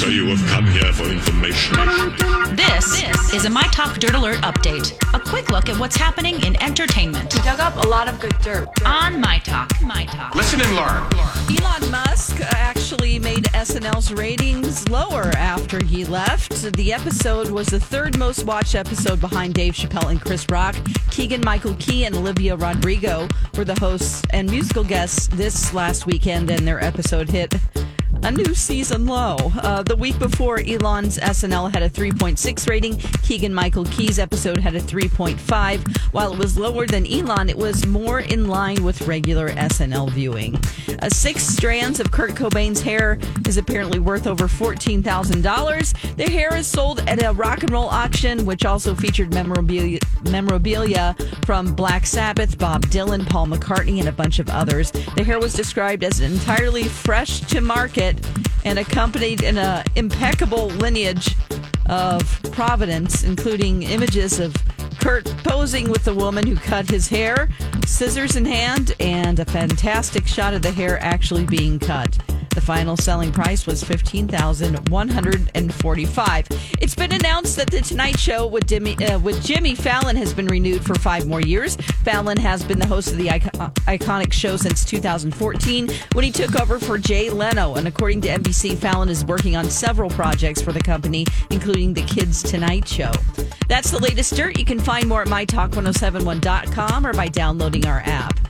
So you have come here for information. This, is a My Talk Dirt Alert update. A quick look at what's happening in entertainment We dug up a lot of good dirt. on My Talk. My Talk. Listen and learn. Elon Musk actually made SNL's ratings lower after he left. The episode was the third most watched episode behind Dave Chappelle and Chris Rock. Keegan Michael Key and Olivia Rodrigo were the hosts and musical guests this last weekend, and their episode hit a new season low. Uh, the week before, Elon's SNL had a 3.6 rating. Keegan Michael Key's episode had a 3.5. While it was lower than Elon, it was more in line with regular SNL viewing. Uh, six strands of Kurt Cobain's hair is apparently worth over $14,000. The hair is sold at a rock and roll auction, which also featured memorabilia, memorabilia from Black Sabbath, Bob Dylan, Paul McCartney, and a bunch of others. The hair was described as entirely fresh to market and accompanied in a impeccable lineage of Providence, including images of Kurt posing with the woman who cut his hair, scissors in hand, and a fantastic shot of the hair actually being cut. The final selling price was fifteen thousand one hundred and forty-five. It's been announced that the Tonight Show with Jimmy, uh, with Jimmy Fallon has been renewed for five more years. Fallon has been the host of the icon- iconic show since 2014 when he took over for Jay Leno. And according to NBC, Fallon is working on several projects for the company, including the Kids Tonight Show. That's the latest dirt. You can find more at mytalk1071.com or by downloading our app.